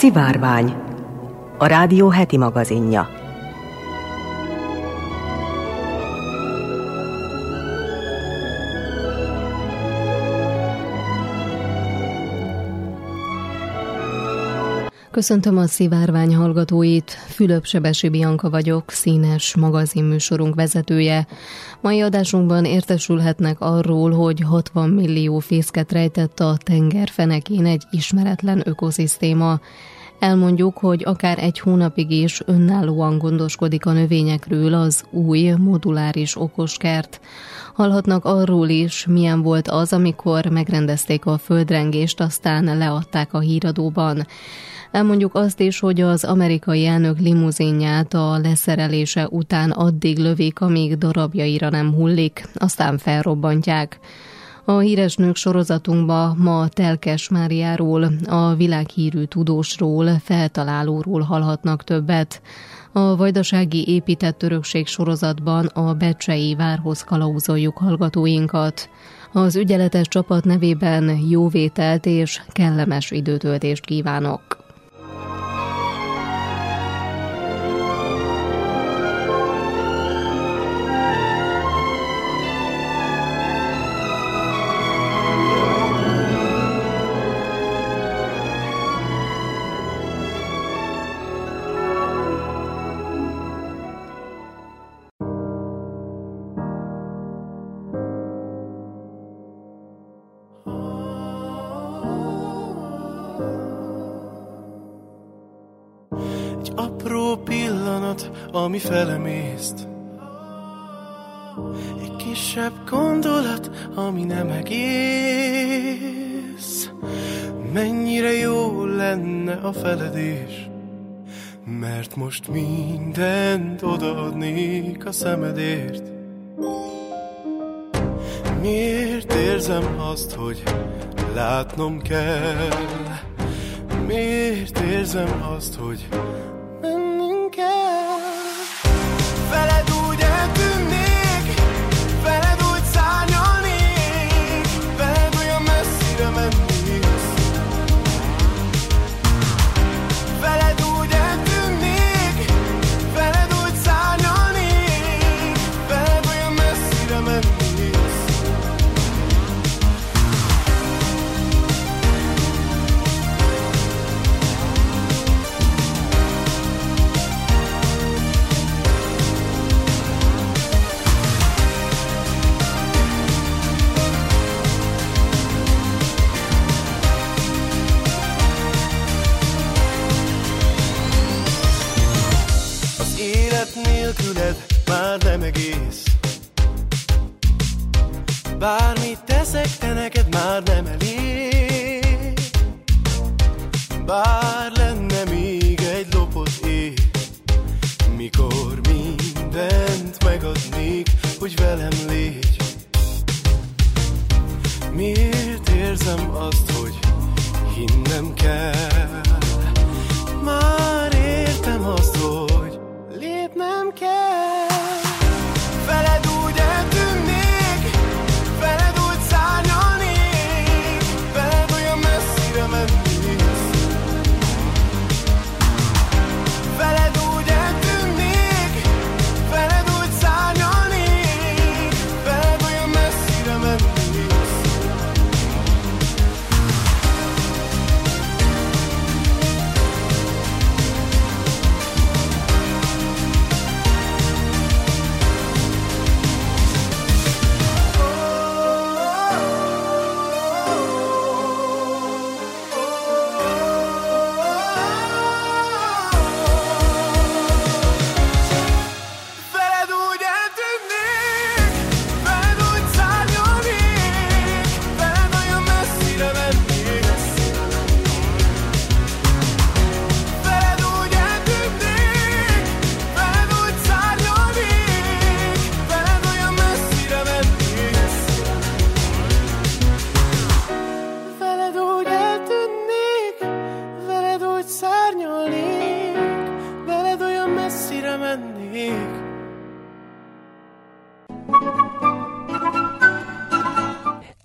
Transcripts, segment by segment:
Szivárvány, a rádió heti magazinja. Köszöntöm a szivárvány hallgatóit, Fülöp Sebesi Bianka vagyok, színes magazinműsorunk vezetője. Mai adásunkban értesülhetnek arról, hogy 60 millió fészket rejtett a tenger fenekén egy ismeretlen ökoszisztéma. Elmondjuk, hogy akár egy hónapig is önállóan gondoskodik a növényekről az új moduláris okoskert. Hallhatnak arról is, milyen volt az, amikor megrendezték a földrengést, aztán leadták a híradóban. Elmondjuk azt is, hogy az amerikai elnök limuzinját a leszerelése után addig lövik, amíg darabjaira nem hullik, aztán felrobbantják. A híres nők sorozatunkba ma Telkes Máriáról, a világhírű tudósról, feltalálóról hallhatnak többet. A vajdasági épített örökség sorozatban a Becsei várhoz kalauzoljuk hallgatóinkat. Az ügyeletes csapat nevében jó vételt és kellemes időtöltést kívánok! Ami felemészt. Egy kisebb gondolat, ami nem egész. Mennyire jó lenne a feledés, mert most mindent odaadnék a szemedért. Miért érzem azt, hogy látnom kell? Miért érzem azt, hogy Mikor mindent megadnék, hogy velem légy. Miért érzem azt, hogy hinnem kell? Már értem azt, hogy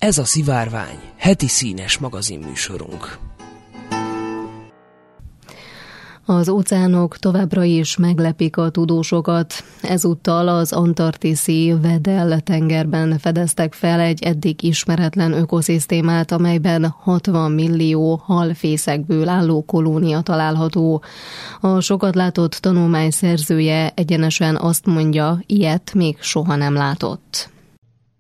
Ez a Szivárvány, heti színes magazinműsorunk. Az óceánok továbbra is meglepik a tudósokat. Ezúttal az antarktiszi Vedel tengerben fedeztek fel egy eddig ismeretlen ökoszisztémát, amelyben 60 millió halfészekből álló kolónia található. A sokat látott tanulmány szerzője egyenesen azt mondja, ilyet még soha nem látott.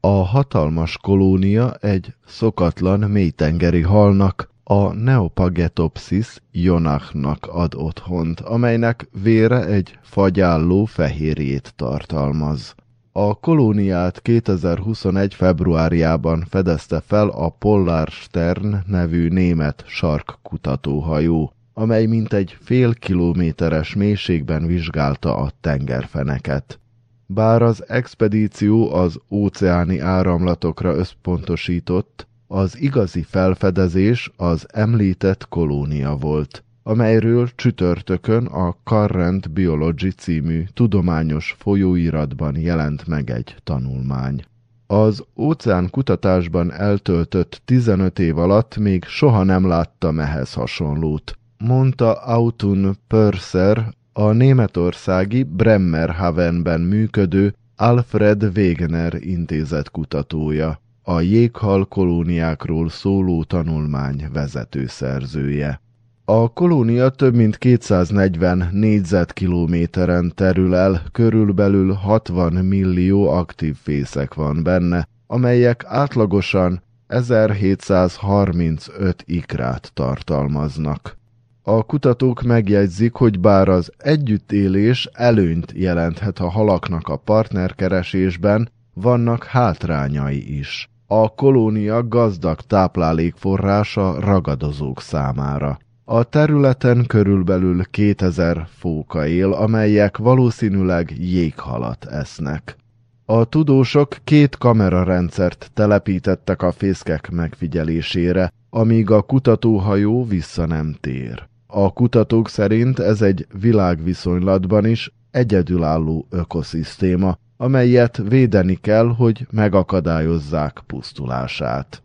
A hatalmas kolónia egy szokatlan mélytengeri halnak, a Neopagetopsis jonachnak ad otthont, amelynek vére egy fagyálló fehérjét tartalmaz. A kolóniát 2021. februárjában fedezte fel a Polarstern nevű német sarkkutatóhajó, amely mintegy fél kilométeres mélységben vizsgálta a tengerfeneket. Bár az expedíció az óceáni áramlatokra összpontosított, az igazi felfedezés az említett kolónia volt, amelyről csütörtökön a Current Biology című tudományos folyóiratban jelent meg egy tanulmány. Az óceán kutatásban eltöltött 15 év alatt még soha nem láttam ehhez hasonlót, mondta Autun Pörser, a németországi Bremmerhavenben működő Alfred Wegener intézet kutatója a jéghal kolóniákról szóló tanulmány vezető szerzője. A kolónia több mint 240 négyzetkilométeren terül el, körülbelül 60 millió aktív fészek van benne, amelyek átlagosan 1735 ikrát tartalmaznak. A kutatók megjegyzik, hogy bár az együttélés előnyt jelenthet a halaknak a partnerkeresésben, vannak hátrányai is. A kolónia gazdag táplálékforrása ragadozók számára. A területen körülbelül 2000 fóka él, amelyek valószínűleg jéghalat esznek. A tudósok két kamerarendszert telepítettek a fészkek megfigyelésére, amíg a kutatóhajó vissza nem tér. A kutatók szerint ez egy világviszonylatban is egyedülálló ökoszisztéma, amelyet védeni kell, hogy megakadályozzák pusztulását.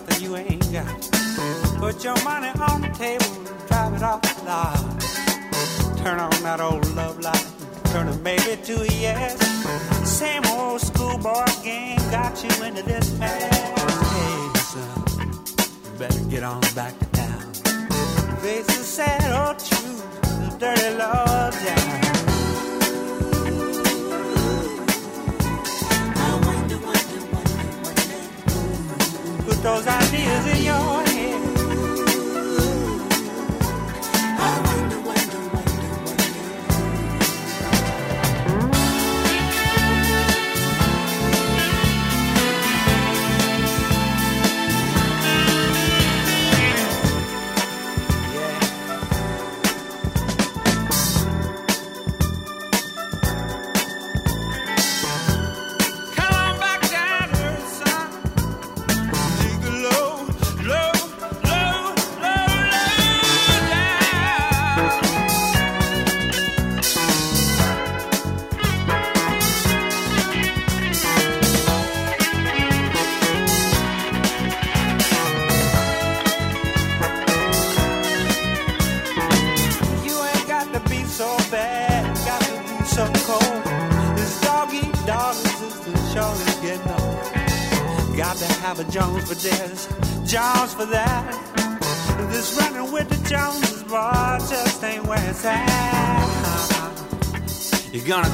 nothing you ain't got. Put your money on the table, drive it off the lot. Turn on that old love light, turn a maybe to a yes. Same old schoolboy game got you into this mess. Hey, son, you better get on back to town. Face the sad old truth, the dirty love down. those ideas in your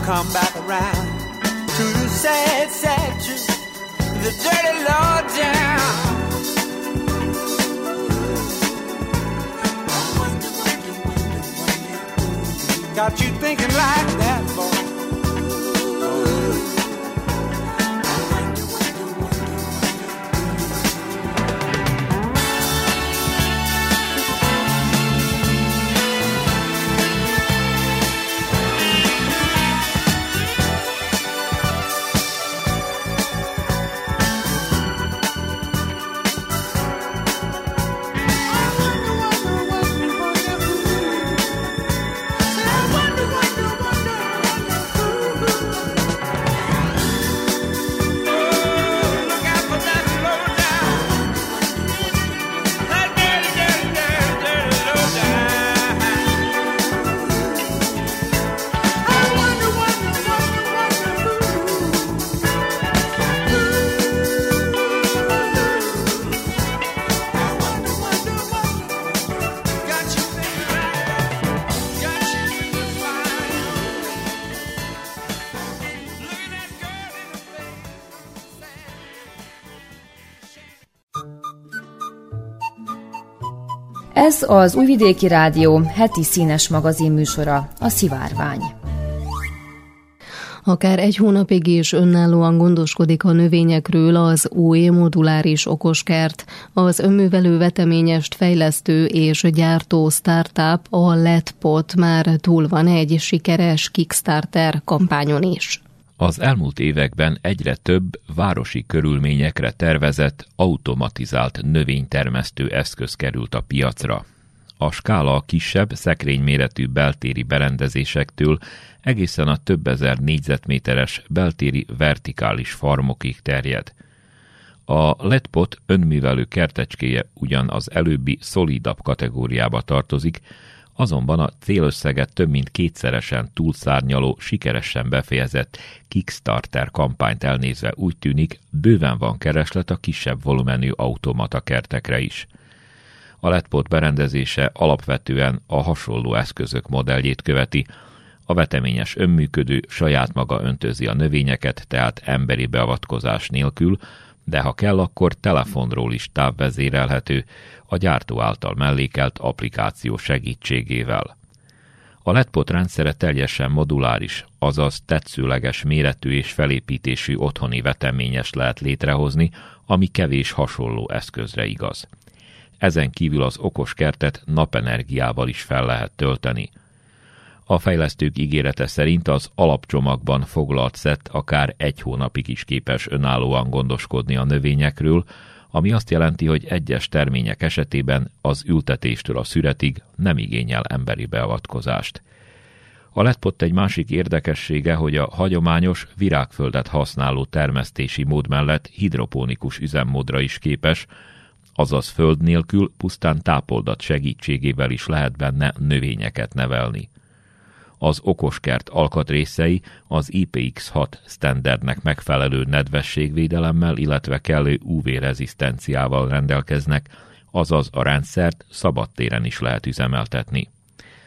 come back around to the sad, sad truth, the dirty low down. Got you thinking like that, boy. Ez az Újvidéki Rádió heti színes magazin műsora, a Szivárvány. Akár egy hónapig is önállóan gondoskodik a növényekről az új moduláris okoskert, az önművelő veteményest fejlesztő és gyártó startup, a Letpot már túl van egy sikeres Kickstarter kampányon is. Az elmúlt években egyre több városi körülményekre tervezett, automatizált növénytermesztő eszköz került a piacra. A skála a kisebb, szekrényméretű beltéri berendezésektől egészen a több ezer négyzetméteres beltéri vertikális farmokig terjed. A letpot önművelő kertecskéje ugyan az előbbi szolidabb kategóriába tartozik, azonban a célösszeget több mint kétszeresen túlszárnyaló, sikeresen befejezett Kickstarter kampányt elnézve úgy tűnik, bőven van kereslet a kisebb volumenű automata kertekre is. A letpot berendezése alapvetően a hasonló eszközök modelljét követi, a veteményes önműködő saját maga öntözi a növényeket, tehát emberi beavatkozás nélkül, de ha kell, akkor telefonról is távvezérelhető a gyártó által mellékelt applikáció segítségével. A LEDPOT rendszere teljesen moduláris, azaz tetszőleges méretű és felépítésű otthoni veteményes lehet létrehozni, ami kevés hasonló eszközre igaz. Ezen kívül az okos kertet napenergiával is fel lehet tölteni – a fejlesztők ígérete szerint az alapcsomagban foglalt szett akár egy hónapig is képes önállóan gondoskodni a növényekről, ami azt jelenti, hogy egyes termények esetében az ültetéstől a szüretig nem igényel emberi beavatkozást. A letpott egy másik érdekessége, hogy a hagyományos virágföldet használó termesztési mód mellett hidropónikus üzemmódra is képes, azaz föld nélkül pusztán tápoldat segítségével is lehet benne növényeket nevelni az okoskert alkatrészei az IPX6 standardnek megfelelő nedvességvédelemmel, illetve kellő UV-rezisztenciával rendelkeznek, azaz a rendszert szabadtéren is lehet üzemeltetni.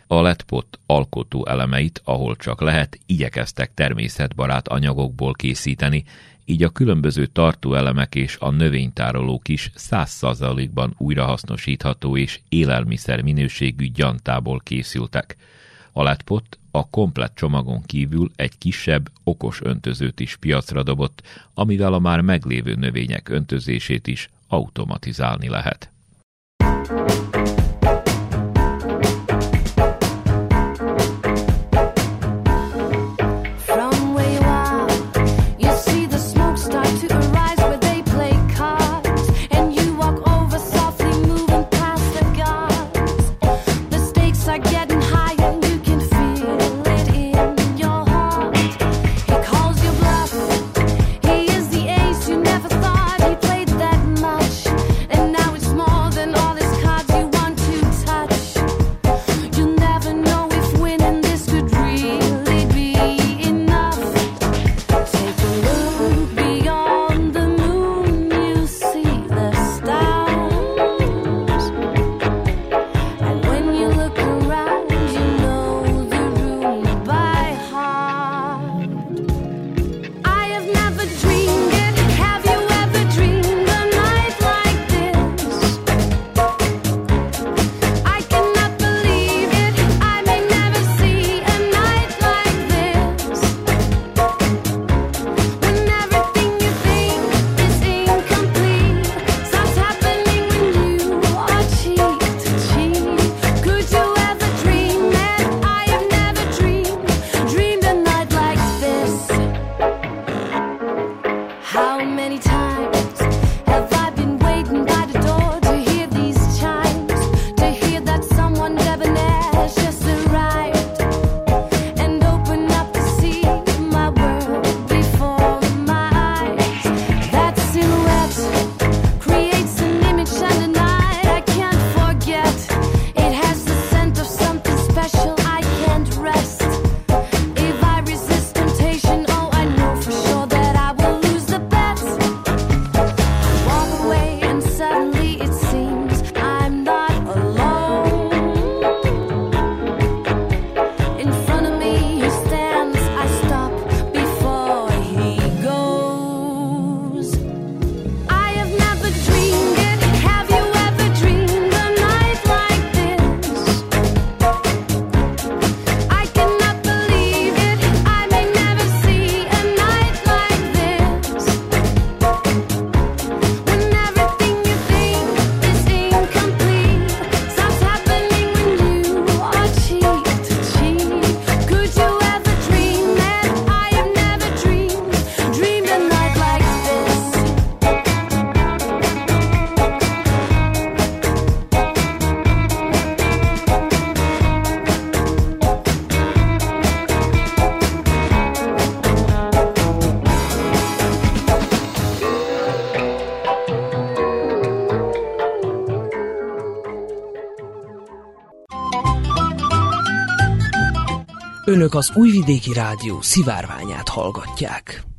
A letpot alkotó elemeit, ahol csak lehet, igyekeztek természetbarát anyagokból készíteni, így a különböző tartóelemek és a növénytárolók is százszázalékban újrahasznosítható és élelmiszer minőségű gyantából készültek. A letpot a komplett csomagon kívül egy kisebb, okos öntözőt is piacra dobott, amivel a már meglévő növények öntözését is automatizálni lehet. Önök az Újvidéki Rádió szivárványát hallgatják.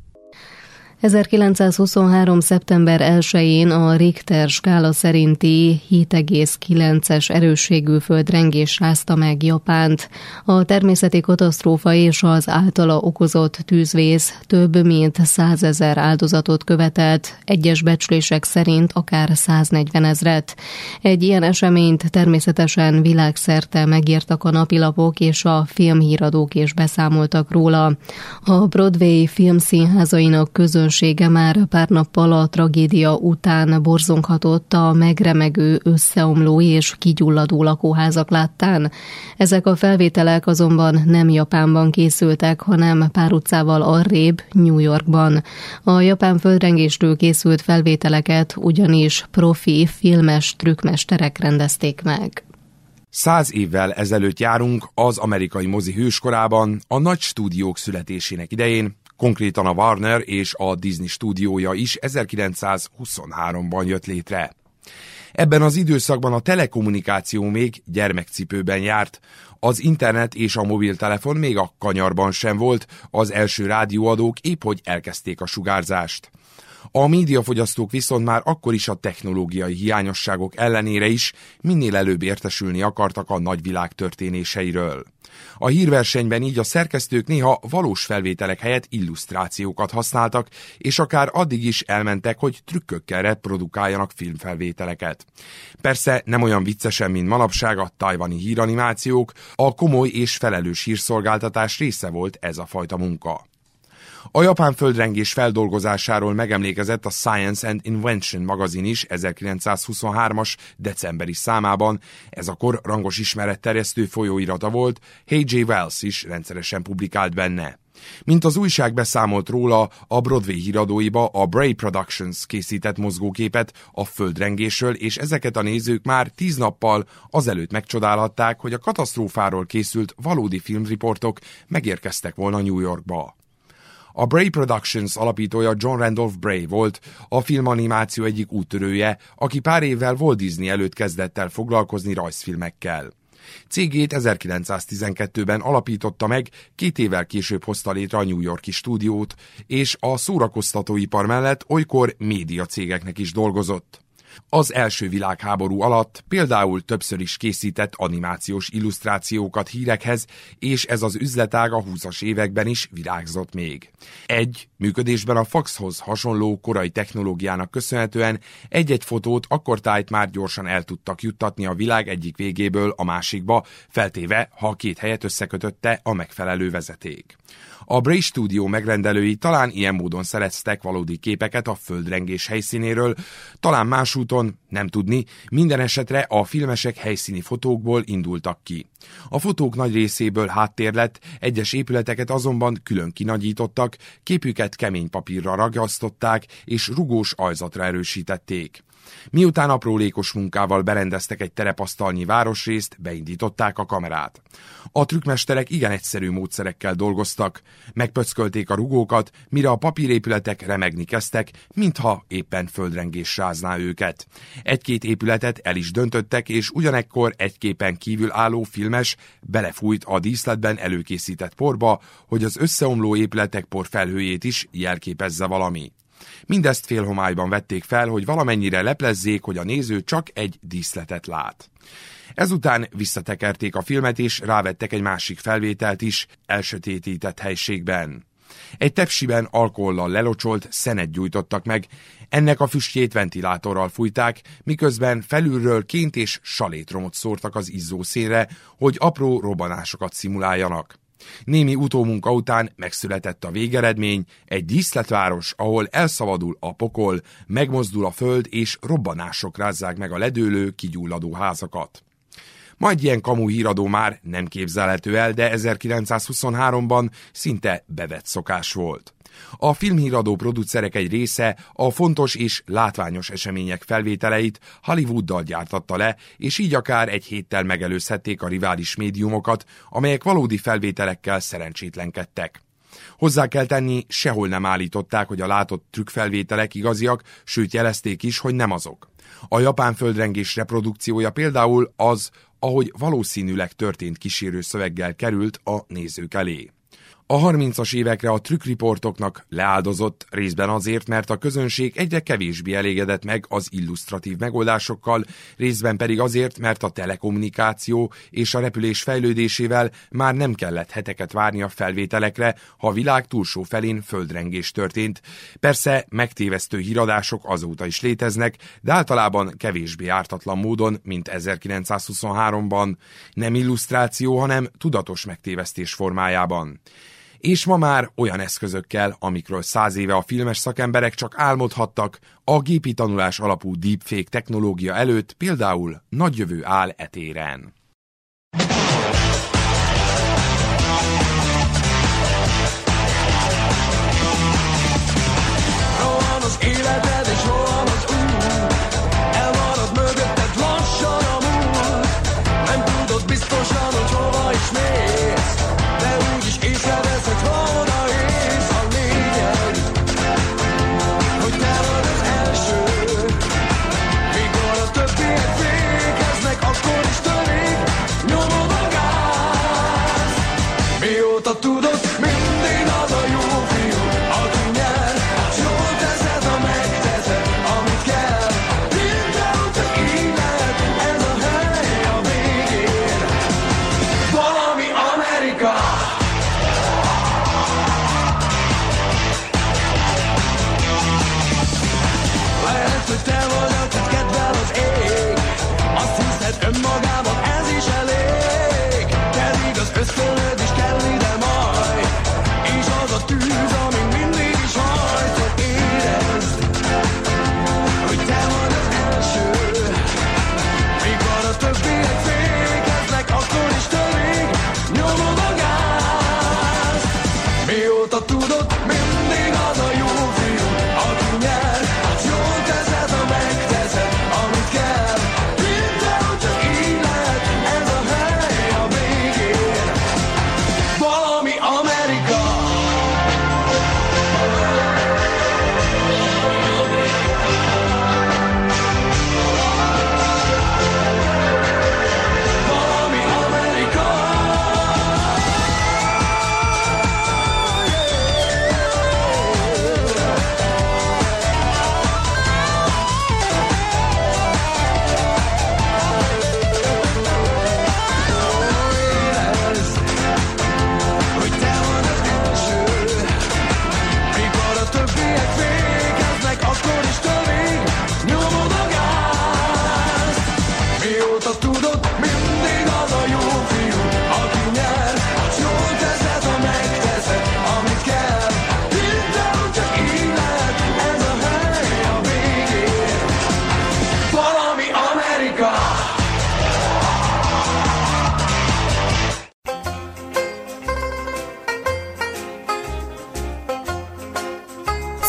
1923. szeptember 1-én a Richter skála szerinti 7,9-es erősségű földrengés rázta meg Japánt. A természeti katasztrófa és az általa okozott tűzvész több mint 100 ezer áldozatot követelt, egyes becslések szerint akár 140 ezret. Egy ilyen eseményt természetesen világszerte megírtak a napilapok és a filmhíradók is beszámoltak róla. A Broadway filmszínházainak közön közönsége már pár nappal a tragédia után borzonghatott a megremegő, összeomló és kigyulladó lakóházak láttán. Ezek a felvételek azonban nem Japánban készültek, hanem pár utcával arrébb, New Yorkban. A japán földrengésről készült felvételeket ugyanis profi filmes trükkmesterek rendezték meg. Száz évvel ezelőtt járunk az amerikai mozi hőskorában, a nagy stúdiók születésének idején, Konkrétan a Warner és a Disney stúdiója is 1923-ban jött létre. Ebben az időszakban a telekommunikáció még gyermekcipőben járt, az internet és a mobiltelefon még a kanyarban sem volt, az első rádióadók épp hogy elkezdték a sugárzást. A médiafogyasztók viszont már akkor is a technológiai hiányosságok ellenére is minél előbb értesülni akartak a nagyvilág történéseiről. A hírversenyben így a szerkesztők néha valós felvételek helyett illusztrációkat használtak, és akár addig is elmentek, hogy trükkökkel reprodukáljanak filmfelvételeket. Persze nem olyan viccesen, mint manapság a tajvani híranimációk, a komoly és felelős hírszolgáltatás része volt ez a fajta munka. A japán földrengés feldolgozásáról megemlékezett a Science and Invention magazin is 1923-as decemberi számában. Ez akkor rangos ismeretterjesztő folyóirata volt, H.J. Wells is rendszeresen publikált benne. Mint az újság beszámolt róla, a Broadway híradóiba a Bray Productions készített mozgóképet a földrengésről, és ezeket a nézők már tíz nappal azelőtt megcsodálhatták, hogy a katasztrófáról készült valódi filmriportok megérkeztek volna New Yorkba. A Bray Productions alapítója John Randolph Bray volt, a filmanimáció egyik úttörője, aki pár évvel Walt Disney előtt kezdett el foglalkozni rajzfilmekkel. Cégét 1912-ben alapította meg, két évvel később hozta létre a New Yorki stúdiót, és a szórakoztatóipar mellett olykor média cégeknek is dolgozott. Az első világháború alatt például többször is készített animációs illusztrációkat hírekhez, és ez az üzletág a 20-as években is virágzott még. Egy, működésben a faxhoz hasonló korai technológiának köszönhetően egy-egy fotót akkortájt már gyorsan el tudtak juttatni a világ egyik végéből a másikba, feltéve, ha a két helyet összekötötte a megfelelő vezeték. A Bray Studio megrendelői talán ilyen módon szereztek valódi képeket a földrengés helyszínéről, talán más úton, nem tudni, minden esetre a filmesek helyszíni fotókból indultak ki. A fotók nagy részéből háttér lett, egyes épületeket azonban külön kinagyítottak, képüket kemény papírra ragasztották és rugós ajzatra erősítették. Miután aprólékos munkával berendeztek egy terepasztalnyi városrészt, beindították a kamerát. A trükkmesterek igen egyszerű módszerekkel dolgoztak. Megpöckölték a rugókat, mire a papírépületek remegni kezdtek, mintha éppen földrengés rázná őket. Egy-két épületet el is döntöttek, és ugyanekkor egy képen kívül álló filmes belefújt a díszletben előkészített porba, hogy az összeomló épületek porfelhőjét is jelképezze valami. Mindezt félhomályban vették fel, hogy valamennyire leplezzék, hogy a néző csak egy díszletet lát. Ezután visszatekerték a filmet, és rávettek egy másik felvételt is, elsötétített helységben. Egy tepsiben alkohollal lelocsolt szenet gyújtottak meg, ennek a füstjét ventilátorral fújták, miközben felülről ként és salétromot szórtak az izzó színre, hogy apró robbanásokat szimuláljanak. Némi utómunka után megszületett a végeredmény, egy díszletváros, ahol elszabadul a pokol, megmozdul a föld, és robbanások rázzák meg a ledőlő, kigyulladó házakat. Majd ilyen kamu híradó már nem képzelhető el, de 1923-ban szinte bevett szokás volt. A filmhíradó producerek egy része a fontos és látványos események felvételeit Hollywooddal gyártatta le, és így akár egy héttel megelőzhették a rivális médiumokat, amelyek valódi felvételekkel szerencsétlenkedtek. Hozzá kell tenni, sehol nem állították, hogy a látott trükkfelvételek igaziak, sőt jelezték is, hogy nem azok. A japán földrengés reprodukciója például az, ahogy valószínűleg történt kísérő szöveggel került a nézők elé. A 30-as évekre a trükriportoknak leáldozott részben azért, mert a közönség egyre kevésbé elégedett meg az illusztratív megoldásokkal, részben pedig azért, mert a telekommunikáció és a repülés fejlődésével már nem kellett heteket várni a felvételekre, ha a világ túlsó felén földrengés történt. Persze megtévesztő híradások azóta is léteznek, de általában kevésbé ártatlan módon, mint 1923-ban. Nem illusztráció, hanem tudatos megtévesztés formájában és ma már olyan eszközökkel, amikről száz éve a filmes szakemberek csak álmodhattak, a gépi tanulás alapú deepfake technológia előtt például nagy jövő áll etéren. Rohan De úgyis észreveszed, ha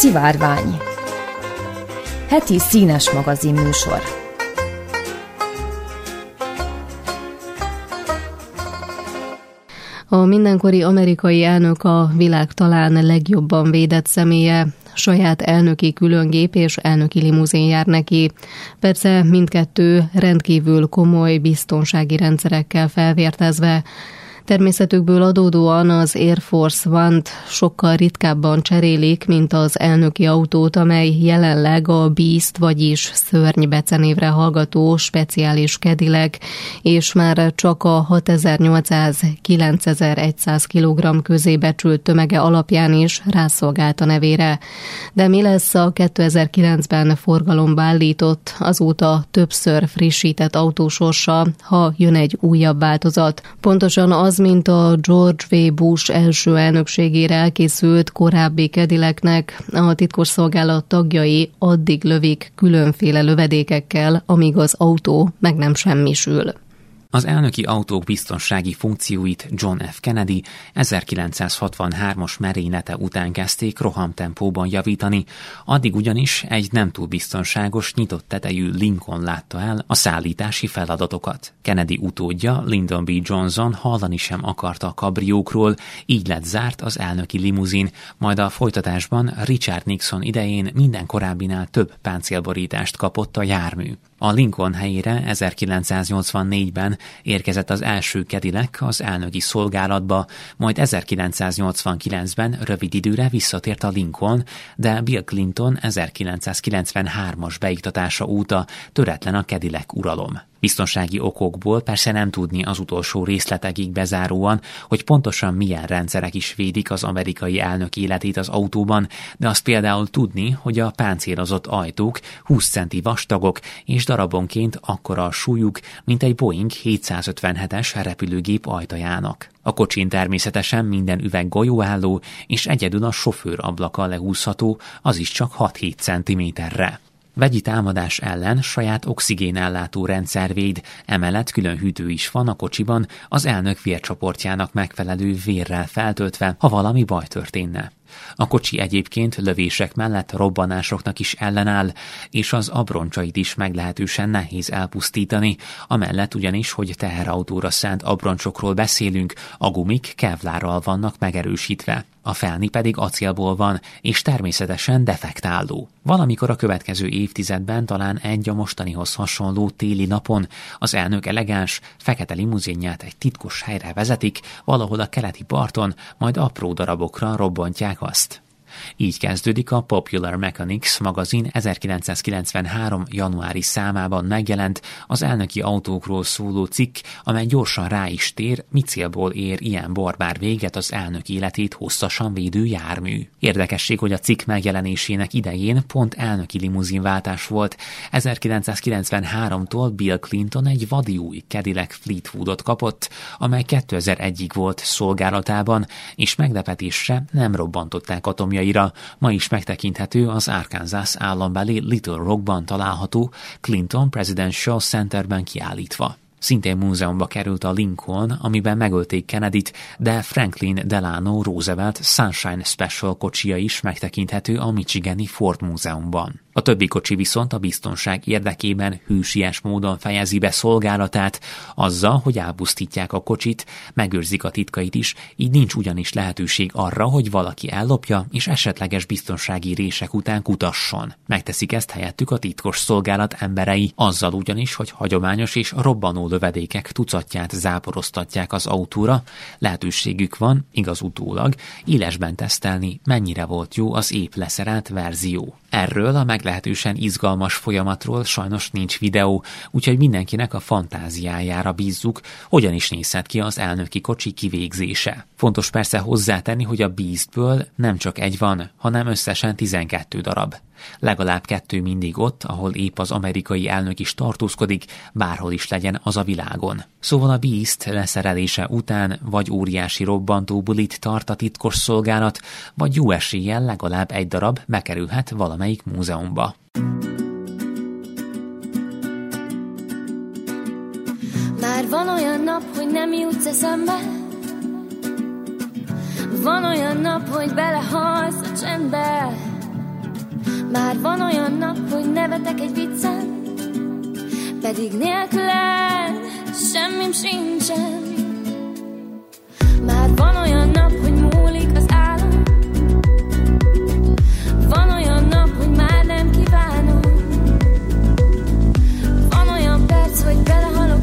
Szivárvány Heti színes magazin műsor A mindenkori amerikai elnök a világ talán legjobban védett személye, saját elnöki különgép és elnöki limuzin jár neki. Persze mindkettő rendkívül komoly biztonsági rendszerekkel felvértezve. Természetükből adódóan az Air Force One-t sokkal ritkábban cserélik, mint az elnöki autót, amely jelenleg a Beast, vagyis szörny becenévre hallgató speciális kedilek, és már csak a 6800-9100 kg közé becsült tömege alapján is rászolgált a nevére. De mi lesz a 2009-ben forgalomba állított, azóta többször frissített autósorsa, ha jön egy újabb változat? Pontosan az, mint a George W. Bush első elnökségére elkészült korábbi kedileknek, a titkosszolgálat tagjai addig lövik különféle lövedékekkel, amíg az autó meg nem semmisül. Az elnöki autók biztonsági funkcióit John F. Kennedy 1963-as merénylete után kezdték rohamtempóban javítani, addig ugyanis egy nem túl biztonságos, nyitott tetejű Lincoln látta el a szállítási feladatokat. Kennedy utódja, Lyndon B. Johnson hallani sem akarta a kabriókról, így lett zárt az elnöki limuzin, majd a folytatásban Richard Nixon idején minden korábbinál több páncélborítást kapott a jármű. A Lincoln helyére 1984-ben érkezett az első Cadillac az elnöki szolgálatba, majd 1989-ben rövid időre visszatért a Lincoln, de Bill Clinton 1993-as beiktatása óta töretlen a Cadillac uralom. Biztonsági okokból persze nem tudni az utolsó részletekig bezáróan, hogy pontosan milyen rendszerek is védik az amerikai elnök életét az autóban, de azt például tudni, hogy a páncélozott ajtók 20 centi vastagok és darabonként akkora a súlyuk, mint egy Boeing 757-es repülőgép ajtajának. A kocsin természetesen minden üveg golyóálló, és egyedül a sofőr ablaka lehúzható, az is csak 6-7 centiméterre. Vegyi támadás ellen saját oxigénellátó rendszer véd, emellett külön hűtő is van a kocsiban, az elnök vércsoportjának megfelelő vérrel feltöltve, ha valami baj történne. A kocsi egyébként lövések mellett robbanásoknak is ellenáll, és az abroncsait is meglehetősen nehéz elpusztítani, amellett ugyanis, hogy teherautóra szánt abroncsokról beszélünk, a gumik kevlárral vannak megerősítve. A felni pedig acélból van, és természetesen defektáló. Valamikor a következő évtizedben talán egy a mostanihoz hasonló téli napon az elnök elegáns, fekete limuzinját egy titkos helyre vezetik, valahol a keleti parton, majd apró darabokra robbantják azt. Így kezdődik a Popular Mechanics magazin 1993. januári számában megjelent az elnöki autókról szóló cikk, amely gyorsan rá is tér, mi célból ér ilyen barbár véget az elnök életét hosszasan védő jármű. Érdekesség, hogy a cikk megjelenésének idején pont elnöki limuzinváltás volt. 1993-tól Bill Clinton egy vadi új Cadillac Fleetwoodot kapott, amely 2001-ig volt szolgálatában, és meglepetésre nem robbantották atomjai múzeumjaira ma is megtekinthető az Arkansas állambeli Little Rockban található Clinton Presidential Centerben kiállítva. Szintén múzeumba került a Lincoln, amiben megölték Kennedy-t, de Franklin Delano Roosevelt Sunshine Special kocsia is megtekinthető a Michigani Ford Múzeumban. A többi kocsi viszont a biztonság érdekében hűsies módon fejezi be szolgálatát, azzal, hogy elpusztítják a kocsit, megőrzik a titkait is, így nincs ugyanis lehetőség arra, hogy valaki ellopja, és esetleges biztonsági rések után kutasson. Megteszik ezt helyettük a titkos szolgálat emberei, azzal ugyanis, hogy hagyományos és robbanó lövedékek tucatját záporoztatják az autóra, lehetőségük van, igaz utólag, élesben tesztelni, mennyire volt jó az épp leszerelt verzió. Erről a meglehetősen izgalmas folyamatról sajnos nincs videó, úgyhogy mindenkinek a fantáziájára bízzuk, hogyan is nézhet ki az elnöki kocsi kivégzése. Fontos persze hozzátenni, hogy a Beastből nem csak egy van, hanem összesen 12 darab. Legalább kettő mindig ott, ahol épp az amerikai elnök is tartózkodik, bárhol is legyen az a világon. Szóval a Beast leszerelése után vagy óriási robbantó bulit tart a titkos szolgálat, vagy jó eséllyel legalább egy darab bekerülhet valamelyik múzeumba. Már van olyan nap, hogy nem jutsz eszembe Van olyan nap, hogy belehalsz a csendbe már van olyan nap, hogy nevetek egy viccen, pedig nélküled semmim sincsen. Már van olyan nap, hogy múlik az álom, van olyan nap, hogy már nem kívánom. Van olyan perc, hogy belehalok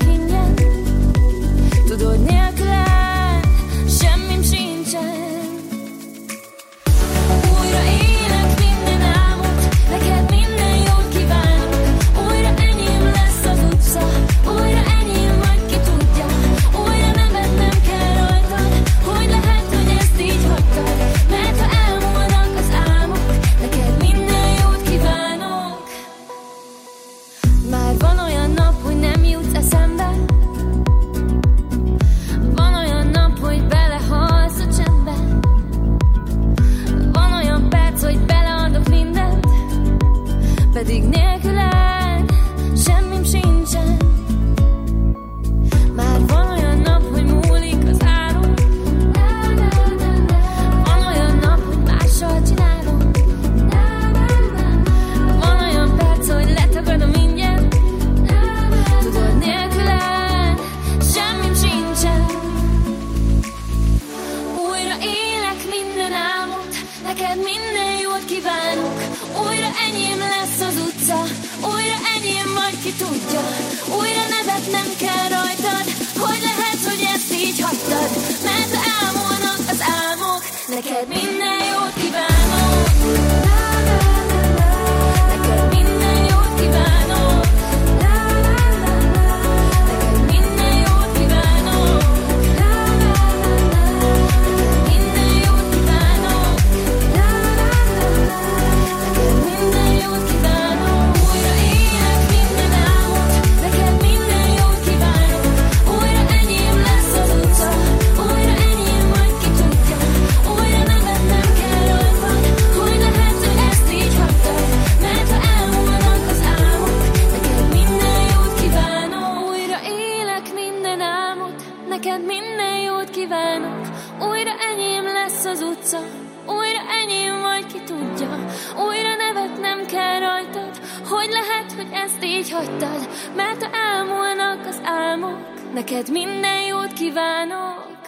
hogy ezt így hagytad, mert ha elmúlnak az álmok, neked minden jót kívánok.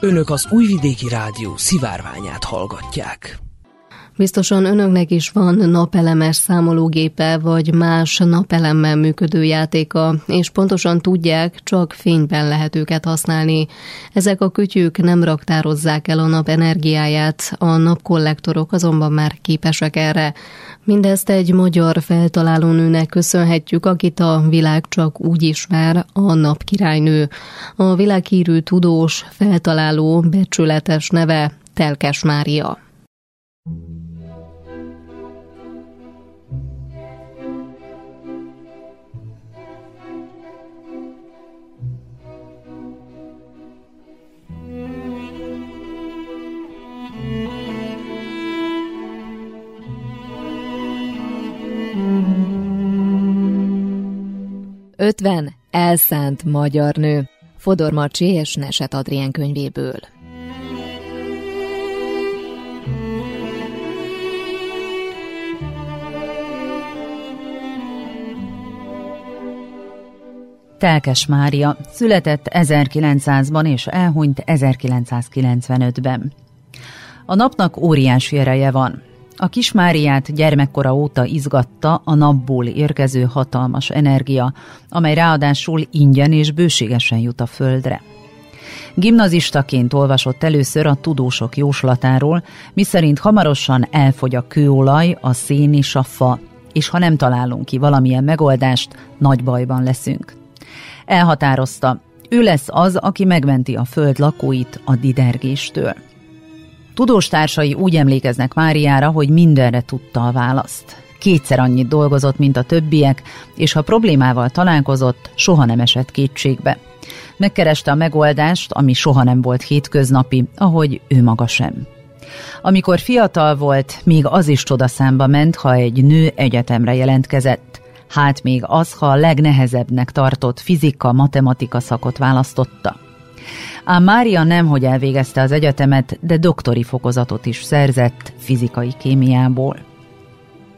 Önök az Újvidéki Rádió szivárványát hallgatják. Biztosan önöknek is van napelemes számológépe, vagy más napelemmel működő játéka, és pontosan tudják, csak fényben lehet őket használni. Ezek a kütyük nem raktározzák el a nap energiáját, a napkollektorok azonban már képesek erre. Mindezt egy magyar feltalálónőnek köszönhetjük, akit a világ csak úgy ismer, a napkirálynő. A világhírű tudós, feltaláló, becsületes neve Telkes Mária. 50 elszánt magyar nő. Fodor Marcsi és Neset Adrien könyvéből. Telkes Mária született 1900-ban és elhunyt 1995-ben. A napnak óriási ereje van. A kis Máriát gyermekkora óta izgatta a napból érkező hatalmas energia, amely ráadásul ingyen és bőségesen jut a földre. Gimnazistaként olvasott először a tudósok jóslatáról, miszerint hamarosan elfogy a kőolaj, a szén és a fa, és ha nem találunk ki valamilyen megoldást, nagy bajban leszünk. Elhatározta, ő lesz az, aki megmenti a föld lakóit a didergéstől. Tudóstársai úgy emlékeznek Máriára, hogy mindenre tudta a választ. Kétszer annyit dolgozott, mint a többiek, és ha problémával találkozott, soha nem esett kétségbe. Megkereste a megoldást, ami soha nem volt hétköznapi, ahogy ő maga sem. Amikor fiatal volt, még az is csodaszámba ment, ha egy nő egyetemre jelentkezett. Hát még az, ha a legnehezebbnek tartott fizika-matematika szakot választotta. Ám Mária nemhogy elvégezte az egyetemet, de doktori fokozatot is szerzett fizikai kémiából.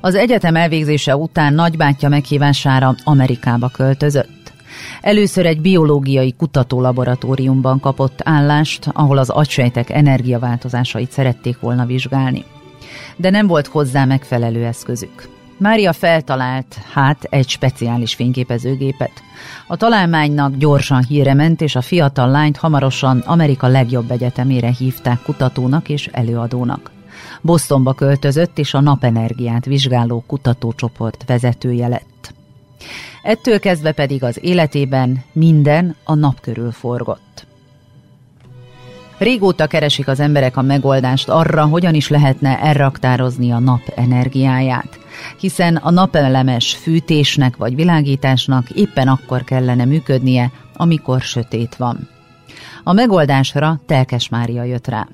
Az egyetem elvégzése után nagybátyja meghívására Amerikába költözött. Először egy biológiai kutatólaboratóriumban kapott állást, ahol az agysejtek energiaváltozásait szerették volna vizsgálni. De nem volt hozzá megfelelő eszközük. Mária feltalált, hát, egy speciális fényképezőgépet. A találmánynak gyorsan híre ment, és a fiatal lányt hamarosan Amerika legjobb egyetemére hívták kutatónak és előadónak. Bostonba költözött, és a napenergiát vizsgáló kutatócsoport vezetője lett. Ettől kezdve pedig az életében minden a nap körül forgott. Régóta keresik az emberek a megoldást arra, hogyan is lehetne elraktározni a nap energiáját hiszen a napelemes fűtésnek vagy világításnak éppen akkor kellene működnie, amikor sötét van. A megoldásra Telkes Mária jött rá.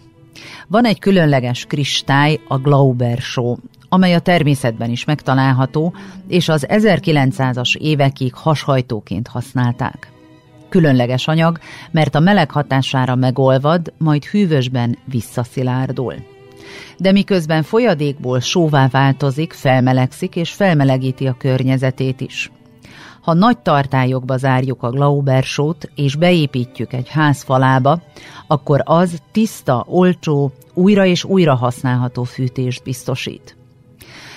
Van egy különleges kristály, a Glauber Show, amely a természetben is megtalálható, és az 1900-as évekig hashajtóként használták. Különleges anyag, mert a meleg hatására megolvad, majd hűvösben visszaszilárdul de miközben folyadékból sóvá változik, felmelegszik és felmelegíti a környezetét is. Ha nagy tartályokba zárjuk a glaubersót és beépítjük egy ház falába, akkor az tiszta, olcsó, újra és újra használható fűtést biztosít.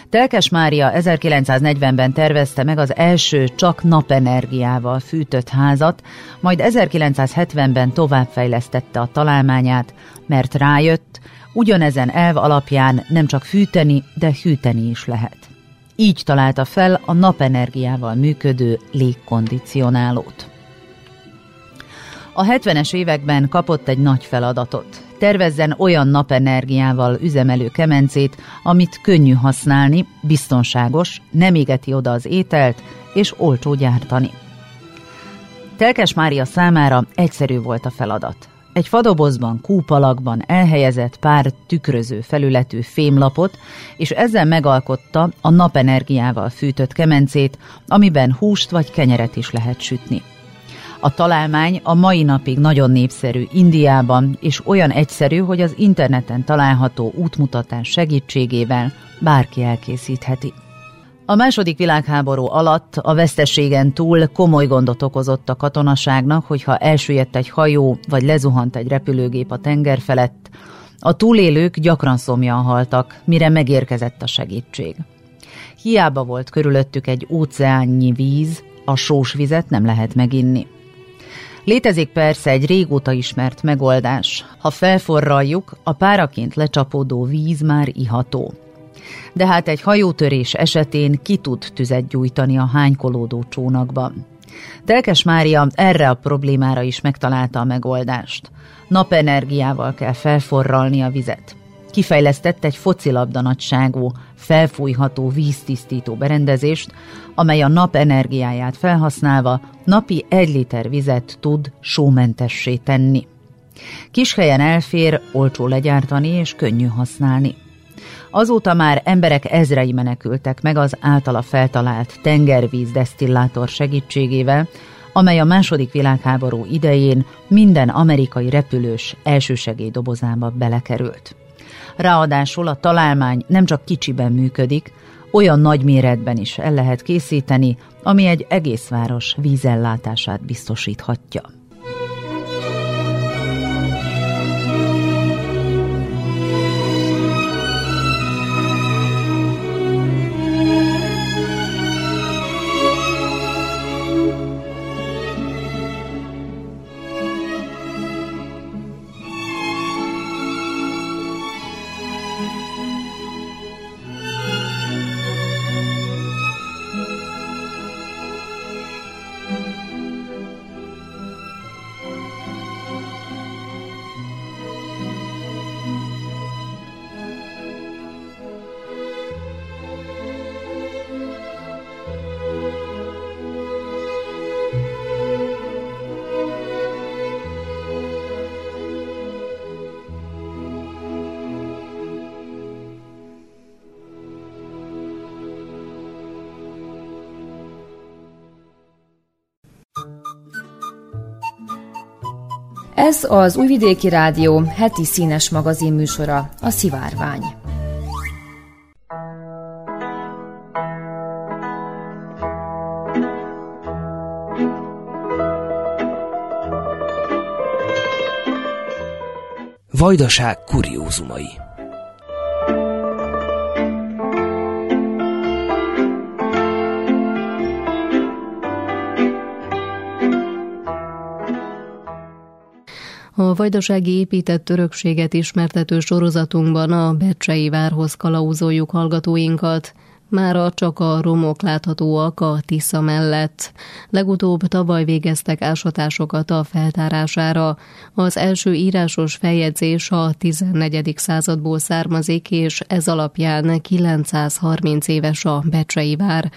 Telkes Mária 1940-ben tervezte meg az első csak napenergiával fűtött házat, majd 1970-ben továbbfejlesztette a találmányát, mert rájött, Ugyanezen elv alapján nem csak fűteni, de hűteni is lehet. Így találta fel a napenergiával működő légkondicionálót. A 70-es években kapott egy nagy feladatot. Tervezzen olyan napenergiával üzemelő kemencét, amit könnyű használni, biztonságos, nem égeti oda az ételt, és olcsó gyártani. Telkes Mária számára egyszerű volt a feladat egy fadobozban, kúpalakban elhelyezett pár tükröző felületű fémlapot, és ezzel megalkotta a napenergiával fűtött kemencét, amiben húst vagy kenyeret is lehet sütni. A találmány a mai napig nagyon népszerű Indiában, és olyan egyszerű, hogy az interneten található útmutatás segítségével bárki elkészítheti. A második világháború alatt a veszteségen túl komoly gondot okozott a katonaságnak, hogyha elsüllyedt egy hajó vagy lezuhant egy repülőgép a tenger felett, a túlélők gyakran szomjan haltak, mire megérkezett a segítség. Hiába volt körülöttük egy óceánnyi víz, a sós vizet nem lehet meginni. Létezik persze egy régóta ismert megoldás. Ha felforraljuk, a páraként lecsapódó víz már iható. De hát egy hajótörés esetén ki tud tüzet gyújtani a hánykolódó csónakban. Telkes Mária erre a problémára is megtalálta a megoldást. Napenergiával kell felforralni a vizet. Kifejlesztett egy focilabda nagyságú, felfújható víztisztító berendezést, amely a nap energiáját felhasználva napi egy liter vizet tud sómentessé tenni. Kis helyen elfér, olcsó legyártani és könnyű használni. Azóta már emberek ezrei menekültek meg az általa feltalált tengervíz desztillátor segítségével, amely a második világháború idején minden amerikai repülős elsősegélydobozába belekerült. Ráadásul a találmány nem csak kicsiben működik, olyan nagy méretben is el lehet készíteni, ami egy egész város vízellátását biztosíthatja. Ez az Újvidéki Rádió heti színes magazin műsora, a Szivárvány. Vajdaság kuriózumai A vajdasági épített örökséget ismertető sorozatunkban a Becsei várhoz kalauzoljuk hallgatóinkat. Mára csak a romok láthatóak a Tisza mellett. Legutóbb tavaly végeztek ásatásokat a feltárására. Az első írásos feljegyzés a 14. századból származik, és ez alapján 930 éves a Becsei vár.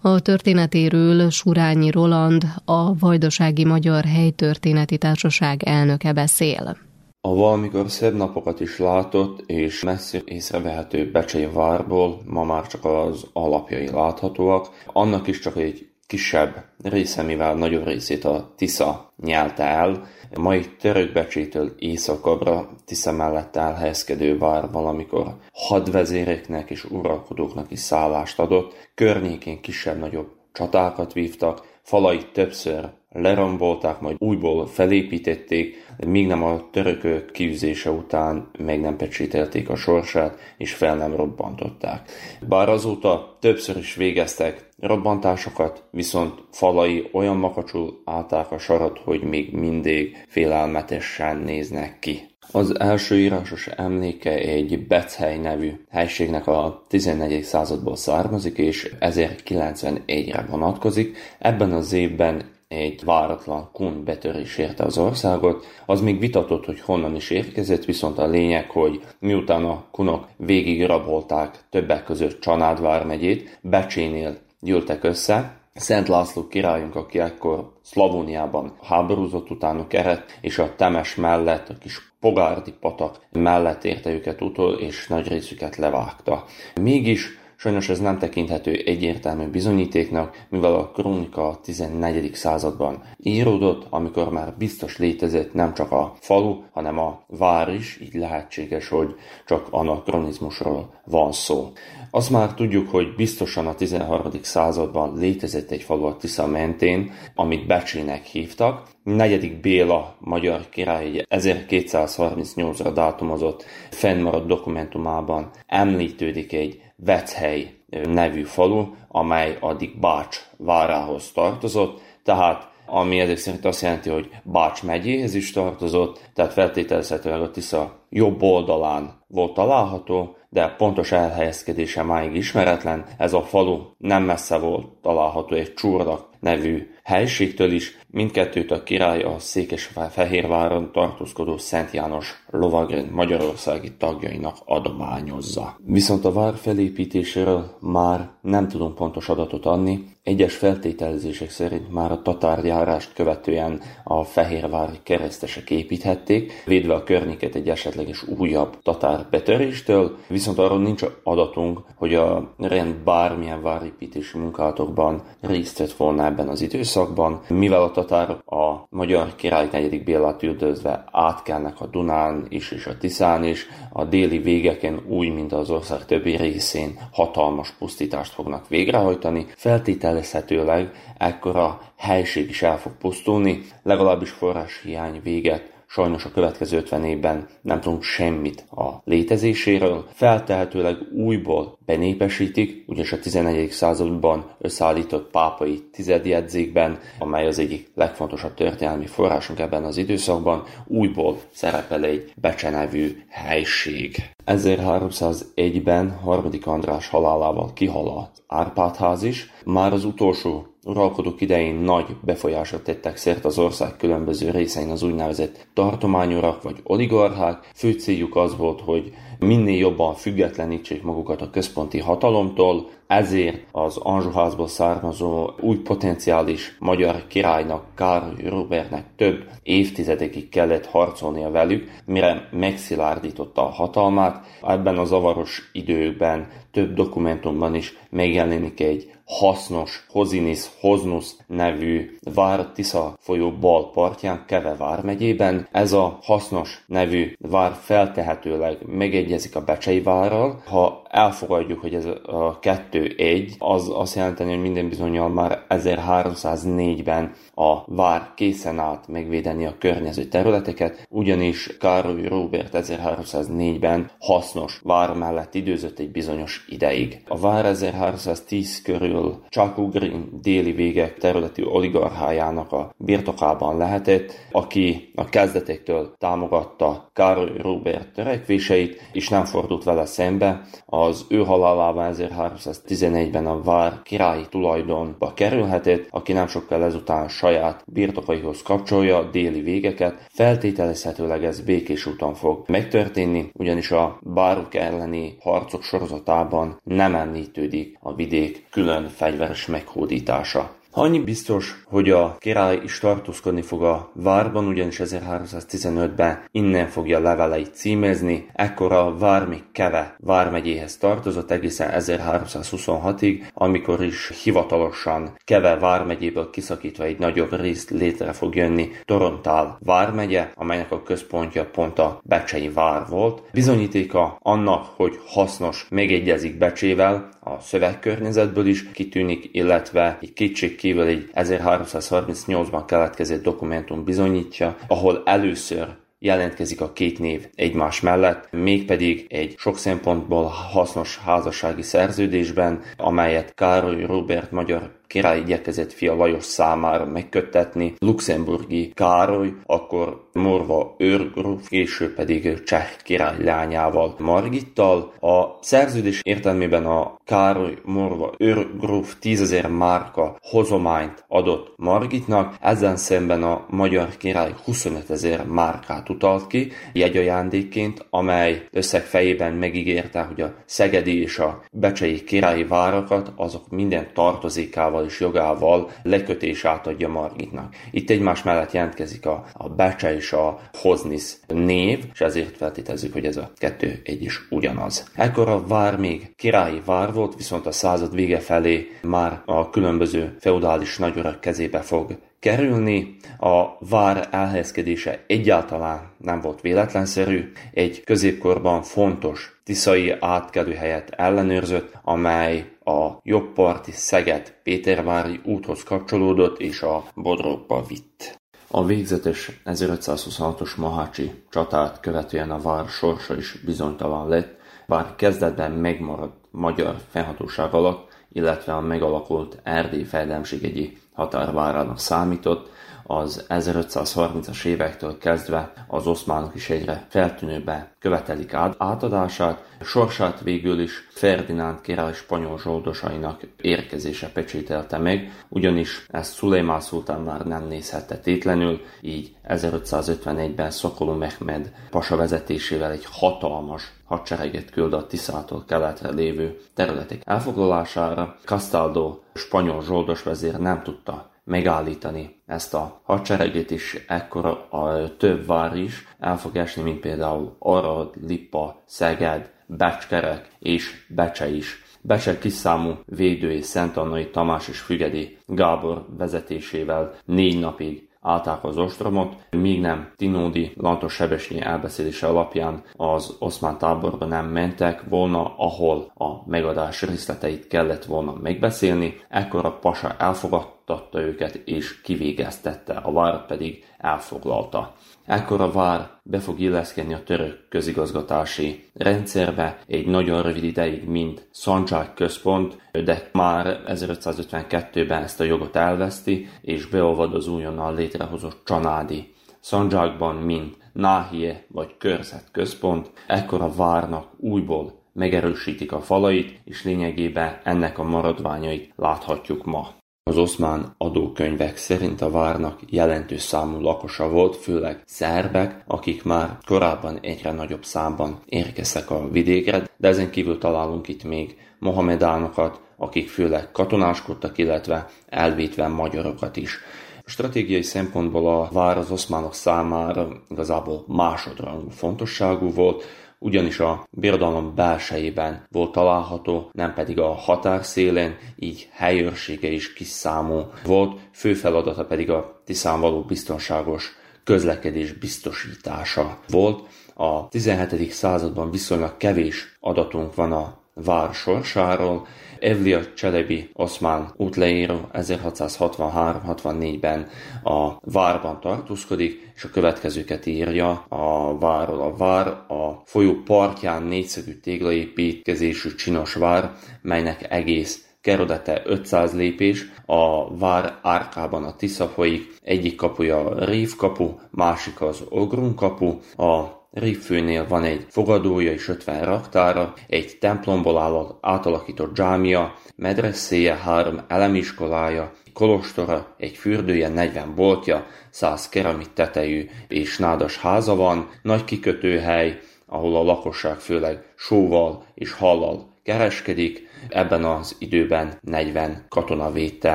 A történetéről Surányi Roland, a Vajdasági Magyar Helytörténeti Társaság elnöke beszél. A valamikor szebb napokat is látott, és messzi észrevehető Becsei várból ma már csak az alapjai láthatóak. Annak is csak egy kisebb része, mivel nagyobb részét a Tisza nyelte el. A mai Törökbecsétől északabbra Tisza mellett elhelyezkedő vár valamikor hadvezéreknek és uralkodóknak is szállást adott. Környékén kisebb-nagyobb csatákat vívtak, falait többször lerombolták, majd újból felépítették, míg nem a törökök kiűzése után meg nem pecsételték a sorsát, és fel nem robbantották. Bár azóta többször is végeztek robbantásokat, viszont falai olyan makacsul állták a sarat, hogy még mindig félelmetesen néznek ki. Az első írásos emléke egy Bethely nevű helységnek a 14. századból származik, és 1091-re vonatkozik. Ebben az évben egy váratlan kun betörés érte az országot, az még vitatott, hogy honnan is érkezett, viszont a lényeg, hogy miután a kunok végig rabolták többek között Csanádvár megyét, Becsénél gyűltek össze, Szent László királyunk, aki ekkor Szlavóniában háborúzott utánuk eredt, és a Temes mellett, a kis Pogárdi patak mellett érte őket utol, és nagy részüket levágta. Mégis Sajnos ez nem tekinthető egyértelmű bizonyítéknak, mivel a krónika a 14. században íródott, amikor már biztos létezett nem csak a falu, hanem a vár is, így lehetséges, hogy csak anakronizmusról van szó. Azt már tudjuk, hogy biztosan a 13. században létezett egy falu a Tisza mentén, amit Becsének hívtak. Negyedik Béla magyar király 1238-ra dátumozott fennmaradt dokumentumában említődik egy Vechely nevű falu, amely addig Bács várához tartozott, tehát ami ezek szerint azt jelenti, hogy Bács megyéhez is tartozott, tehát feltételezhetőleg a Tisza jobb oldalán volt található, de pontos elhelyezkedése máig ismeretlen. Ez a falu nem messze volt található egy Csurdak nevű helységtől is, mindkettőt a király a Székesfehérváron tartózkodó Szent János lovagrend magyarországi tagjainak adományozza. Viszont a vár felépítéséről már nem tudunk pontos adatot adni, egyes feltételezések szerint már a tatárjárást követően a fehérvári keresztesek építhették, védve a környéket egy esetleges újabb tatár betöréstől, viszont arról nincs adatunk, hogy a rend bármilyen várépítési munkátokban részt vett volna ebben az időszakban, mivel a tatár a magyar király negyedik Bélát üldözve átkelnek a Dunán is és a Tiszán is, a déli végeken úgy, mint az ország többi részén hatalmas pusztítást fognak végrehajtani, feltételezhetőleg ekkora helység is el fog pusztulni, legalábbis forrás hiány véget Sajnos a következő 50 évben nem tudunk semmit a létezéséről. Feltehetőleg újból benépesítik, ugyanis a 11. században összeállított pápai tizedjegyzékben, amely az egyik legfontosabb történelmi forrásunk ebben az időszakban, újból szerepel egy Becse helység. 1301-ben harmadik András halálával kihal az Árpádház is, már az utolsó uralkodók idején nagy befolyásra tettek szert az ország különböző részein az úgynevezett tartományurak vagy oligarchák. Fő céljuk az volt, hogy minél jobban függetlenítsék magukat a központi hatalomtól, ezért az Anzsuházból származó új potenciális magyar királynak, Károly Robertnek több évtizedekig kellett harcolnia velük, mire megszilárdította a hatalmát. Ebben a zavaros időkben több dokumentumban is megjelenik egy hasznos Hozinis Hoznus nevű vár Tisza folyó bal partján, Keve vármegyében. Ez a hasznos nevű vár feltehetőleg megegyezik a Becsei várral. Ha elfogadjuk, hogy ez a kettő egy, az azt jelenteni, hogy minden bizonyal már 1304-ben a vár készen állt megvédeni a környező területeket, ugyanis Károly Róbert 1304-ben hasznos vár mellett időzött egy bizonyos ideig. A vár 1310 körül Csakugrin déli végek területi oligarchájának a birtokában lehetett, aki a kezdetektől támogatta Károly Róbert törekvéseit, és nem fordult vele szembe. Az ő halálában 1311-ben a vár királyi tulajdonba kerülhetett, aki nem sokkal ezután saját birtokaihoz kapcsolja déli végeket, feltételezhetőleg ez békés úton fog megtörténni, ugyanis a báruk elleni harcok sorozatában nem említődik a vidék külön fegyveres meghódítása. Annyi biztos, hogy a király is tartózkodni fog a várban, ugyanis 1315-ben innen fogja leveleit címezni, ekkor a vár még Keve vármegyéhez tartozott egészen 1326-ig, amikor is hivatalosan Keve vármegyéből kiszakítva egy nagyobb részt létre fog jönni Torontál vármegye, amelynek a központja pont a Becsei vár volt. Bizonyítéka annak, hogy hasznos megegyezik Becsével, a szövegkörnyezetből is kitűnik, illetve egy kétség kívül egy 1338-ban keletkezett dokumentum bizonyítja, ahol először jelentkezik a két név egymás mellett, mégpedig egy sok szempontból hasznos házassági szerződésben, amelyet Károly Robert magyar király igyekezett fia Lajos számára megköttetni, luxemburgi Károly, akkor Morva őrgróf, később pedig cseh király lányával Margittal. A szerződés értelmében a Károly Morva őrgróf 10.000 márka hozományt adott Margitnak, ezen szemben a magyar király 25.000 márkát utalt ki jegyajándékként, amely összeg fejében megígérte, hogy a szegedi és a becsei királyi várakat azok minden tartozékával tudásával és jogával lekötés átadja Margitnak. Itt egymás mellett jelentkezik a, a Becse és a Hoznis név, és ezért feltételezzük, hogy ez a kettő egy is ugyanaz. Ekkor a vár még királyi vár volt, viszont a század vége felé már a különböző feudális nagyurak kezébe fog kerülni. A vár elhelyezkedése egyáltalán nem volt véletlenszerű. Egy középkorban fontos tiszai átkelőhelyet ellenőrzött, amely a jobbparti Szeged Pétervári úthoz kapcsolódott és a Bodrogba vitt. A végzetes 1526-os Mahácsi csatát követően a vár sorsa is bizonytalan lett, bár kezdetben megmaradt magyar fennhatóság alatt, illetve a megalakult Erdély fejlemségegyi határvárának számított, az 1530-as évektől kezdve az oszmánok is egyre feltűnőbe követelik átadását, sorsát végül is Ferdinánd király spanyol zsoldosainak érkezése pecsételte meg, ugyanis ezt Szulejmán szultán már nem nézhette tétlenül, így 1551-ben Szokoló Mehmed pasa vezetésével egy hatalmas hadsereget küld a Tiszától keletre lévő területek elfoglalására. Castaldo spanyol zsoldos vezér nem tudta megállítani ezt a hadsereget is, ekkor a több vár is el fog esni, mint például Arad, Lipa, Szeged, Becskerek és Becse is. Becse kiszámú védő és Szentannai Tamás és Fügedi Gábor vezetésével négy napig állták az ostromot, míg nem Tinódi Lantos Sebesnyi elbeszélése alapján az oszmán táborba nem mentek volna, ahol a megadás részleteit kellett volna megbeszélni, ekkor a pasa elfogadtatta őket és kivégeztette, a vár pedig elfoglalta. Ekkor a vár be fog illeszkedni a török közigazgatási rendszerbe egy nagyon rövid ideig, mint szandzsák központ, de már 1552-ben ezt a jogot elveszti, és beolvad az újonnan létrehozott csanádi szandzsákban, mint náhie vagy körzet központ. Ekkor a várnak újból megerősítik a falait, és lényegében ennek a maradványait láthatjuk ma. Az oszmán adókönyvek szerint a várnak jelentős számú lakosa volt, főleg szerbek, akik már korábban egyre nagyobb számban érkeztek a vidékre, de ezen kívül találunk itt még mohamedánokat, akik főleg katonáskodtak, illetve elvétve magyarokat is. Stratégiai szempontból a vár az oszmánok számára igazából másodrangú fontosságú volt, ugyanis a birodalom belsejében volt található, nem pedig a határszélén, így helyőrsége is kis számú volt, fő feladata pedig a Tiszán való biztonságos közlekedés biztosítása volt. A 17. században viszonylag kevés adatunk van a vár sorsáról, Evlia Cselebi oszmán útleíró 1663-64-ben a várban tartózkodik, és a következőket írja a várról. A vár a folyó partján négyszögű téglaépítkezésű csinos vár, melynek egész kerodete 500 lépés, a vár árkában a Tisza folyik, egyik kapuja a Rév kapu, másik az Ogrun kapu, a Rifőnél van egy fogadója és 50 raktára, egy templomból álló átalakított dzsámia, medresszéje, három elemiskolája, kolostora, egy fürdője, 40 boltja, 100 keramit tetejű és nádas háza van, nagy kikötőhely, ahol a lakosság főleg sóval és hallal kereskedik, ebben az időben 40 katona védte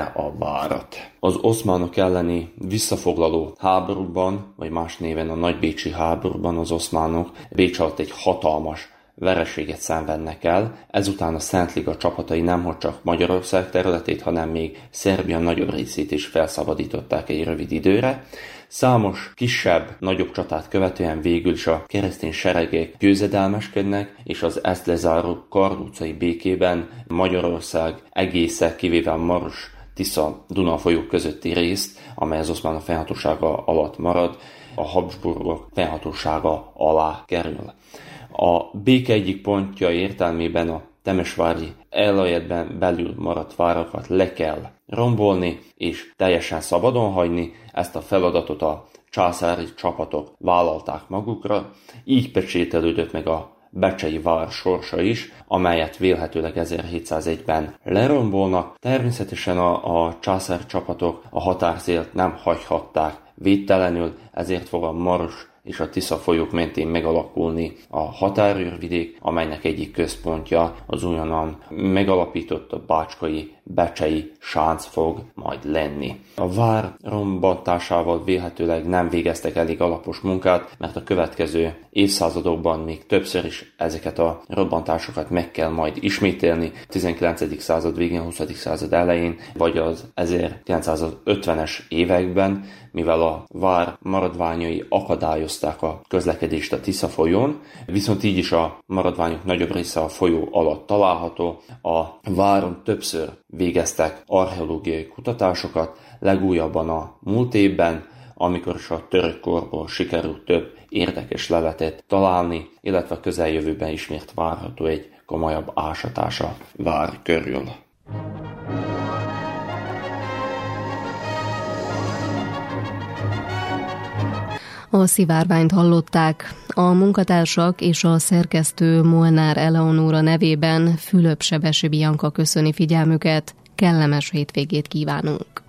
a várat. Az oszmánok elleni visszafoglaló háborúban, vagy más néven a nagybécsi háborúban az oszmánok Bécs alatt egy hatalmas vereséget szenvednek el, ezután a Szentliga csapatai nemhogy csak Magyarország területét, hanem még Szerbia nagyobb részét is felszabadították egy rövid időre. Számos kisebb, nagyobb csatát követően végül is a keresztény seregek győzedelmeskednek, és az ezt lezáró kardúcai békében Magyarország egésze, kivéve Maros Tisza Duna folyók közötti részt, amely az oszmánok fennhatósága alatt marad, a Habsburgok fennhatósága alá kerül. A béke egyik pontja értelmében a Temesvári elajedben belül maradt várakat le kell rombolni és teljesen szabadon hagyni. Ezt a feladatot a császári csapatok vállalták magukra, így pecsételődött meg a Becsei vár sorsa is, amelyet vélhetőleg 1701-ben lerombolnak. Természetesen a, a császár csapatok a határszélt nem hagyhatták védtelenül, ezért fog a Maros és a Tisza folyók mentén megalakulni a határőrvidék, amelynek egyik központja az újonnan megalapított a Bácskai becsei sánc fog majd lenni. A vár rombontásával véhetőleg nem végeztek elég alapos munkát, mert a következő évszázadokban még többször is ezeket a robbantásokat meg kell majd ismételni, 19. század végén, 20. század elején, vagy az 1950-es években, mivel a vár maradványai akadályozták a közlekedést a Tisza folyón, viszont így is a maradványok nagyobb része a folyó alatt található. A váron többször végeztek archeológiai kutatásokat, legújabban a múlt évben, amikor is a török korból sikerült több érdekes leletet találni, illetve a közeljövőben ismét várható egy komolyabb ásatása vár körül. A szivárványt hallották. A munkatársak és a szerkesztő Molnár Eleonóra nevében Fülöp Sebesi Bianca köszöni figyelmüket. Kellemes hétvégét kívánunk!